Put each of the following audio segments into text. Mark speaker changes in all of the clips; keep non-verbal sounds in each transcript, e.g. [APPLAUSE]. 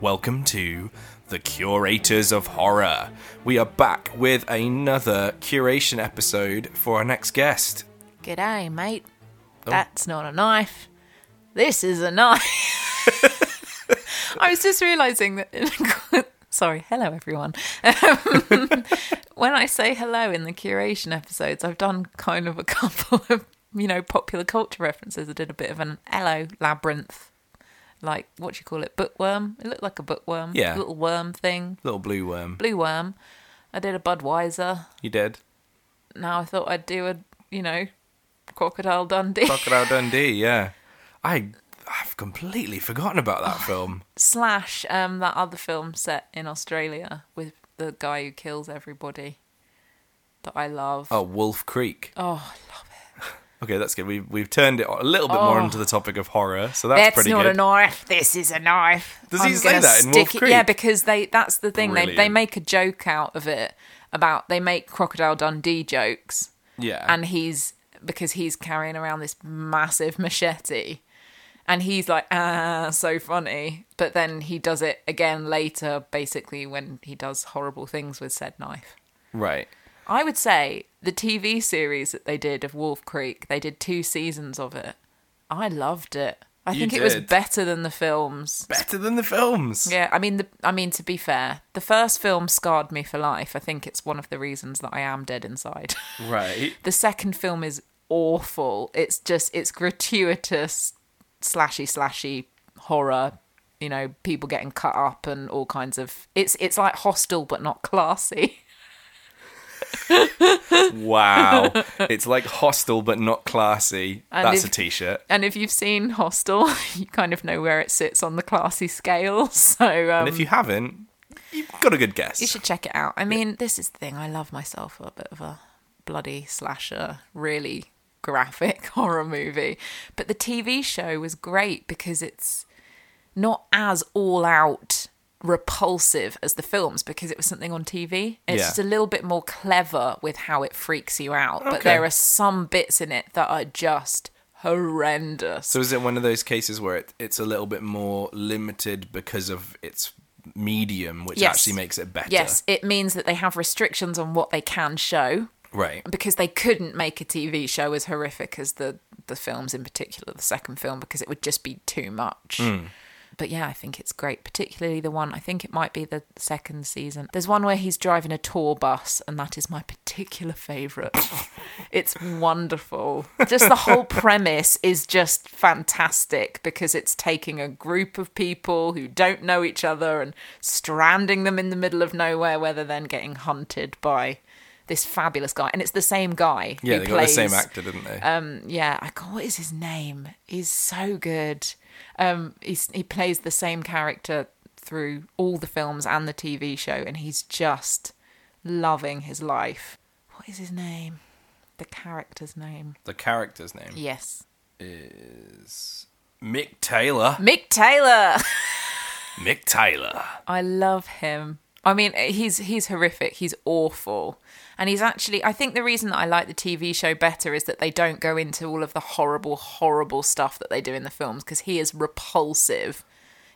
Speaker 1: Welcome to the Curators of Horror. We are back with another curation episode for our next guest.
Speaker 2: G'day, mate. That's not a knife. This is a knife. [LAUGHS] [LAUGHS] I was just realizing that. Sorry, hello everyone. Um, [LAUGHS] when I say hello in the curation episodes, I've done kind of a couple of, you know, popular culture references. I did a bit of an hello labyrinth, like what do you call it? Bookworm. It looked like a bookworm.
Speaker 1: Yeah.
Speaker 2: Little worm thing.
Speaker 1: Little blue worm.
Speaker 2: Blue worm. I did a Budweiser.
Speaker 1: You did?
Speaker 2: Now I thought I'd do a, you know, Crocodile Dundee. [LAUGHS]
Speaker 1: Crocodile Dundee, yeah. I I've completely forgotten about that film.
Speaker 2: slash um that other film set in Australia with the guy who kills everybody that I love.
Speaker 1: Oh, Wolf Creek.
Speaker 2: Oh, I love.
Speaker 1: Okay, that's good. We've we've turned it a little bit more
Speaker 2: Oh.
Speaker 1: into the topic of horror, so that's,
Speaker 2: That's
Speaker 1: pretty good.
Speaker 2: That's not a knife. This is a knife.
Speaker 1: Does he
Speaker 2: I'm
Speaker 1: say that in Wolf
Speaker 2: it-
Speaker 1: Creek?
Speaker 2: Yeah, because they that's the thing. They they make a joke out of it about they make Crocodile Dundee jokes,
Speaker 1: yeah,
Speaker 2: and he's because he's carrying around this massive machete. And he's like, ah, so funny. But then he does it again later, basically, when he does horrible things with said knife.
Speaker 1: right.
Speaker 2: I would say the TV series that they did of Wolf Creek, they did two seasons of it. I loved it. I
Speaker 1: You
Speaker 2: think it was better than the films.
Speaker 1: Better than the films.
Speaker 2: Yeah, I mean, the, I mean to be fair, the first film scarred me for life. I think it's one of the reasons that I am dead inside. [LAUGHS]
Speaker 1: Right.
Speaker 2: the second film is awful. It's just it's gratuitous, slashy, slashy horror. You know, people getting cut up and all kinds of. It's it's like Hostel but not classy. [LAUGHS] [LAUGHS]
Speaker 1: Wow. it's like hostel but not classy.
Speaker 2: And
Speaker 1: That's
Speaker 2: if-
Speaker 1: a t-shirt.
Speaker 2: And if you've seen Hostel, [LAUGHS] you kind of know where it sits on the classy scale. [LAUGHS] So um,
Speaker 1: And if you haven't, you've got a good guess.
Speaker 2: you should check it out. I mean, this is the thing. I love myself a bit of a bloody slasher, really graphic horror movie. But the TV show was great because it's not as all out repulsive as the films because it was something on TV. It's
Speaker 1: Yeah.
Speaker 2: just a little bit more clever with how it freaks you out. But there are some bits in it that are just horrendous.
Speaker 1: So is it one of those cases where it, it's a little bit more limited because of its medium, which
Speaker 2: Yes.
Speaker 1: actually makes it better?
Speaker 2: Yes, it means that they have restrictions on what they can show
Speaker 1: Right.
Speaker 2: because they couldn't make a TV show as horrific as the the films in particular the second film because it would just be too much.
Speaker 1: Hmm.
Speaker 2: But yeah, I think it's great, particularly the one I think it might be the second season. There's one where he's driving a tour bus and that is my [LAUGHS] particular favorite. [LAUGHS] it's wonderful. Just the whole [LAUGHS] premise is just fantastic because it's taking a group of people who don't know each other and stranding them in the middle of nowhere where they're then getting hunted by this fabulous guy, and it's the same guy.
Speaker 1: Yeah, they got the same actor, didn't they?
Speaker 2: Um, yeah, I God, what is his name? He's so good. Um, he's, he plays the same character through all the films and the TV show, and he's just loving his life. What is his name? The character's name?
Speaker 1: the character's name
Speaker 2: Yes,
Speaker 1: is Mick Taylor.
Speaker 2: Mick Taylor. [LAUGHS]
Speaker 1: Mick Taylor.
Speaker 2: I love him. I mean, he's he's horrific. He's awful. And he's actually I think the reason that I like the TV show better is that they don't go into all of the horrible horrible stuff that they do in the films because he is repulsive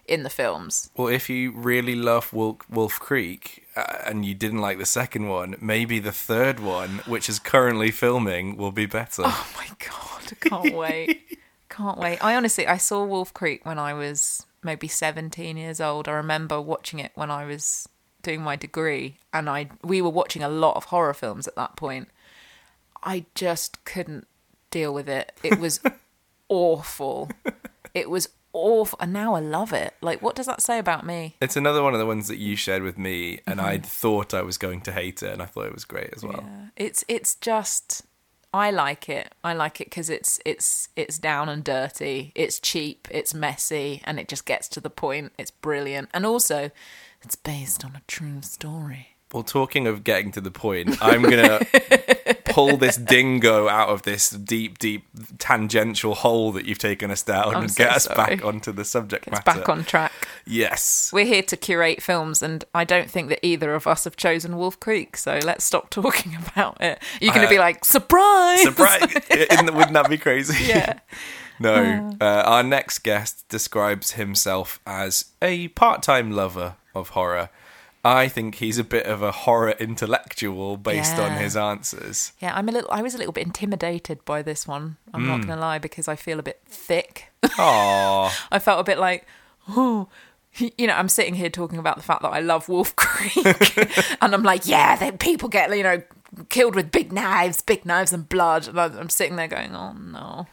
Speaker 2: in the films.
Speaker 1: Well, if you really love Wolf, Wolf Creek uh, and you didn't like the second one, maybe the third one, which is currently filming, will be better.
Speaker 2: Oh my god, I can't wait. [LAUGHS] Can't wait. I honestly I saw Wolf Creek when I was maybe 17 years old. I remember watching it when I was doing my degree and I we were watching a lot of horror films at that point. I just couldn't deal with it. It was [LAUGHS] awful. It was awful and now I love it. Like what does that say about me?
Speaker 1: It's another one of the ones that you shared with me, and mm-hmm. I thought I was going to hate it, and I thought it was great as well.
Speaker 2: Yeah. It's it's just I like it. I like it because it's it's it's down and dirty. It's cheap. It's messy, and it just gets to the point. It's brilliant, and also it's based on a true story.
Speaker 1: Well, talking of getting to the point, I'm gonna [LAUGHS] pull this dingo out of this deep, deep tangential hole that you've taken us down
Speaker 2: I'm
Speaker 1: and
Speaker 2: so
Speaker 1: get us
Speaker 2: sorry.
Speaker 1: back onto the subject
Speaker 2: It's
Speaker 1: matter.
Speaker 2: back on track.
Speaker 1: Yes.
Speaker 2: We're here to curate films, and I don't think that either of us have chosen Wolf Creek. So let's stop [LAUGHS] talking about it. You're going to
Speaker 1: Uh,
Speaker 2: be like, surprise!
Speaker 1: Surprise! [LAUGHS] [LAUGHS] Wouldn't that be crazy?
Speaker 2: yeah.
Speaker 1: No. Uh, our next guest describes himself as a part time lover of horror. I think he's a bit of a horror intellectual based on his answers.
Speaker 2: Yeah, I'm a little. I was a little bit intimidated by this one. I'm
Speaker 1: Hmm.
Speaker 2: not going to lie because I feel a bit thick.
Speaker 1: Aww. [LAUGHS]
Speaker 2: I felt a bit like, oh, you know, I'm sitting here talking about the fact that I love Wolf [LAUGHS] Creek, [LAUGHS] and I'm like, yeah, then people get you know killed with big knives, big knives and blood, and I'm I'm sitting there going, oh no,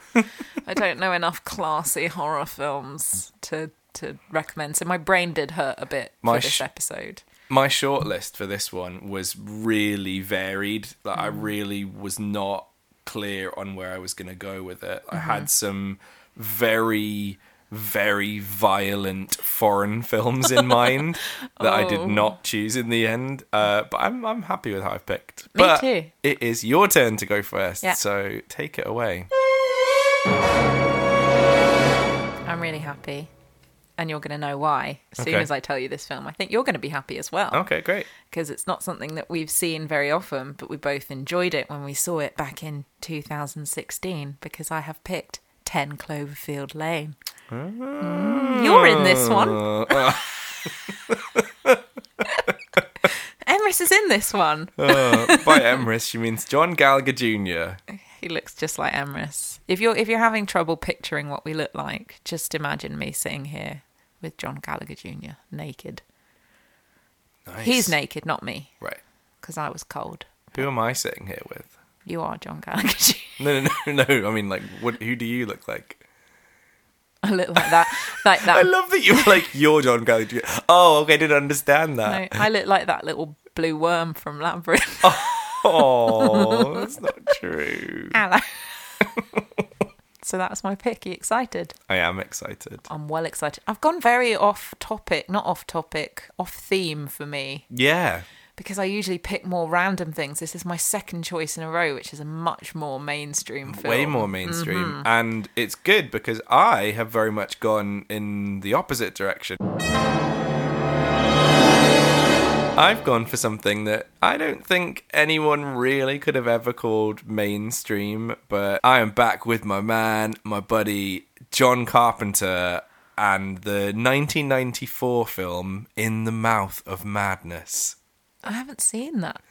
Speaker 2: I don't know enough classy horror films to to recommend. So my brain did hurt a bit
Speaker 1: My
Speaker 2: for this
Speaker 1: sh-
Speaker 2: episode.
Speaker 1: My shortlist for this one was really varied. Like I
Speaker 2: Mm.
Speaker 1: really was not clear on where I was going to go with it. I
Speaker 2: Mm-hmm.
Speaker 1: had some very very violent foreign [LAUGHS] films in mind that I did
Speaker 2: Oh.
Speaker 1: not choose in the end. Uh, but I'm I'm happy with how I've picked.
Speaker 2: Me
Speaker 1: but
Speaker 2: too.
Speaker 1: It is your turn to go first.
Speaker 2: Yeah.
Speaker 1: So take it away.
Speaker 2: I'm really happy. And you're going to know why as soon as I tell you this film. I think you're going to be happy as well.
Speaker 1: Okay, great.
Speaker 2: because it's not something that we've seen very often, but we both enjoyed it when we saw it back in 2016 because I have picked 10 Cloverfield Lane. Mm, You're in this one. [LAUGHS] Emrys is in this one.
Speaker 1: uh, by Emrys, she means John Gallagher Jr.
Speaker 2: He looks just like Emrys. If you're if you're having trouble picturing what we look like, just imagine me sitting here with John Gallagher Jr. naked.
Speaker 1: Nice.
Speaker 2: He's naked, not me,
Speaker 1: Right.
Speaker 2: because I was cold.
Speaker 1: Who am I sitting here with?
Speaker 2: You are John Gallagher [LAUGHS] Jr.
Speaker 1: No, no, no, no. I mean, like, what? Who do you look like?
Speaker 2: I look like that, like that. [LAUGHS]
Speaker 1: I love that you were like you're John Gallagher. Jr. Oh, okay, I didn't understand
Speaker 2: No,
Speaker 1: that.
Speaker 2: I look like that little blue worm from Labyrinth. [LAUGHS]
Speaker 1: Oh, that's not true.
Speaker 2: Hello. So that's my pick. Are you excited?
Speaker 1: I am excited.
Speaker 2: I'm well excited. I've gone very off topic, not off topic, off theme for me
Speaker 1: Yeah,
Speaker 2: because I usually pick more random things. This is my second choice in a row, which is a much more mainstream film.
Speaker 1: way more mainstream,
Speaker 2: Mm-hmm.
Speaker 1: and it's good because I have very much gone in the opposite direction. I've gone for something that I don't think anyone really could have ever called mainstream, but I am back with my man, my buddy, John Carpenter, and the 1994 film In the Mouth of Madness.
Speaker 2: I haven't seen that.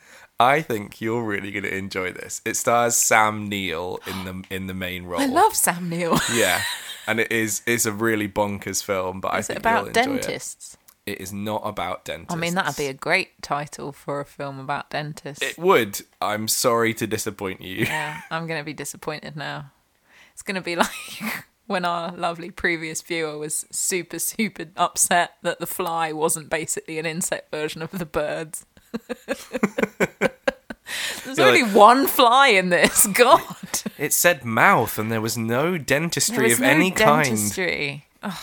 Speaker 1: I think you're really going to enjoy this. It stars Sam Neill in the in the main role.
Speaker 2: I love Sam Neill.
Speaker 1: Yeah, and it is it's a really bonkers film, but [LAUGHS] I think
Speaker 2: it about
Speaker 1: you'll enjoy it. It is not about dentists.
Speaker 2: I mean, that'd be a great title for a film about dentists.
Speaker 1: It would. I'm sorry to disappoint you.
Speaker 2: Yeah, I'm going to be disappointed now. It's going to be [LAUGHS] like when our lovely previous viewer was super, super upset that the fly wasn't basically an insect version of the birds. [LAUGHS] There's
Speaker 1: You're
Speaker 2: only one fly in this. [LAUGHS] God.
Speaker 1: It said mouth, and there was no dentistry
Speaker 2: is
Speaker 1: of
Speaker 2: no
Speaker 1: any kind.
Speaker 2: dentistry. Ugh.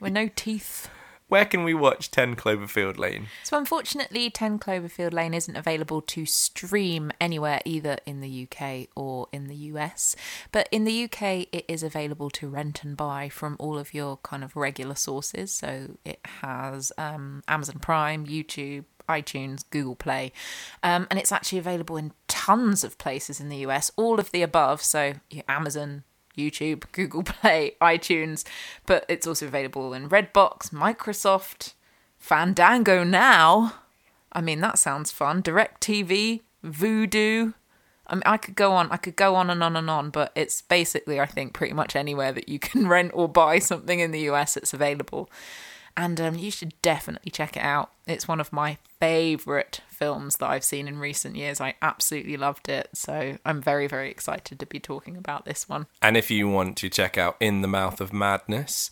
Speaker 2: With no teeth.
Speaker 1: Where can we watch 10 Cloverfield Lane?
Speaker 2: So, unfortunately, 10 Cloverfield Lane isn't available to stream anywhere either in the UK or in the US. But in the UK, it is available to rent and buy from all of your kind of regular sources. So, it has um, Amazon Prime, YouTube, iTunes, Google Play. Um, and it's actually available in tons of places in the US, all of the above. So, Amazon, YouTube, [LAUGHS] Google Play, iTunes, but it's also available in Redbox, Microsoft, Fandango now. I mean, that sounds fun. Direct TV, Vudu. I mean, I could go on. I could go on and on and on, but it's basically, I think, pretty much anywhere that you can [LAUGHS] rent or buy something in the US, it's available. And um, you should definitely check it out. It's one of my favourite films that I've seen in recent years. I absolutely loved it. So I'm very, very excited to be talking about this one.
Speaker 1: And if you want to check out In the Mouth of Madness,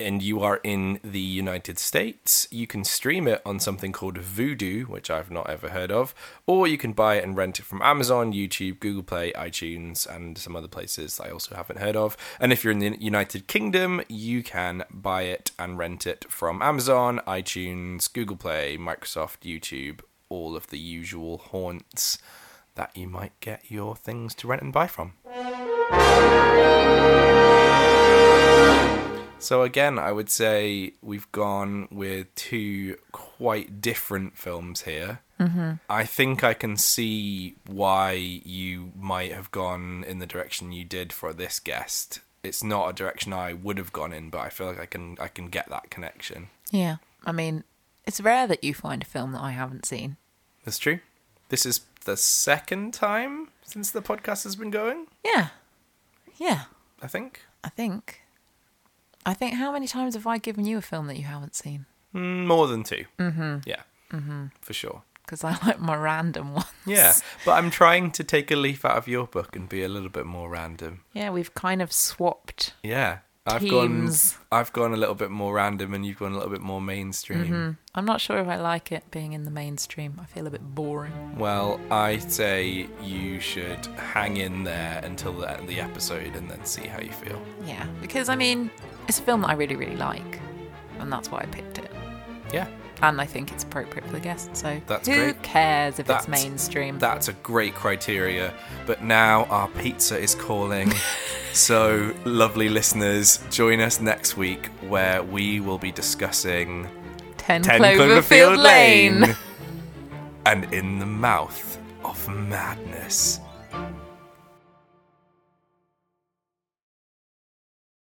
Speaker 1: and you are in the United States, you can stream it on something called Vudu, which I've not ever heard of, or you can buy it and rent it from Amazon, YouTube, Google Play, iTunes, and some other places I also haven't heard of. And if you're in the United Kingdom, you can buy it and rent it from Amazon, iTunes, Google Play, Microsoft, YouTube, all of the usual haunts that you might get your things to rent and buy from. So again, I would say we've gone with two quite different films here. Mm-hmm. I think I can see why you might have gone in the direction you did for this guest. it's not a direction I would have gone in, but I feel like I can I can get that connection.
Speaker 2: Yeah. I mean, it's rare that you find a film that I haven't seen.
Speaker 1: That's true. This is the second time since the podcast has been going,
Speaker 2: Yeah. Yeah.
Speaker 1: I think.
Speaker 2: I think. I think how many times have I given you a film that you haven't seen?
Speaker 1: Mm, more than 2 Mm-hmm. Yeah. Mm-hmm. For sure.
Speaker 2: Because I like my random [LAUGHS] ones.
Speaker 1: Yeah, but I'm trying to take a leaf out of your book and be a little bit more random.
Speaker 2: Yeah, we've kind of swapped.
Speaker 1: Yeah, I've
Speaker 2: Teams.
Speaker 1: gone. I've gone a little bit more random, and you've gone a little bit more mainstream. Mm-hmm.
Speaker 2: I'm not sure if I like it being in the mainstream. I feel a bit boring.
Speaker 1: Well, I say you should hang in there until the end of the episode, and then see how you feel.
Speaker 2: Yeah, because I mean, it's a film that I really, really like, and that's why I picked it.
Speaker 1: Yeah,
Speaker 2: And I think it's appropriate for the guest. So
Speaker 1: That's
Speaker 2: who
Speaker 1: great.
Speaker 2: cares if
Speaker 1: That's-
Speaker 2: it's mainstream?
Speaker 1: that's a great criteria. But now our pizza is calling. [LAUGHS] so, lovely listeners, join us next week where we will be discussing
Speaker 2: 10,
Speaker 1: 10
Speaker 2: Cloverfield, Lane.
Speaker 1: and in the mouth of madness.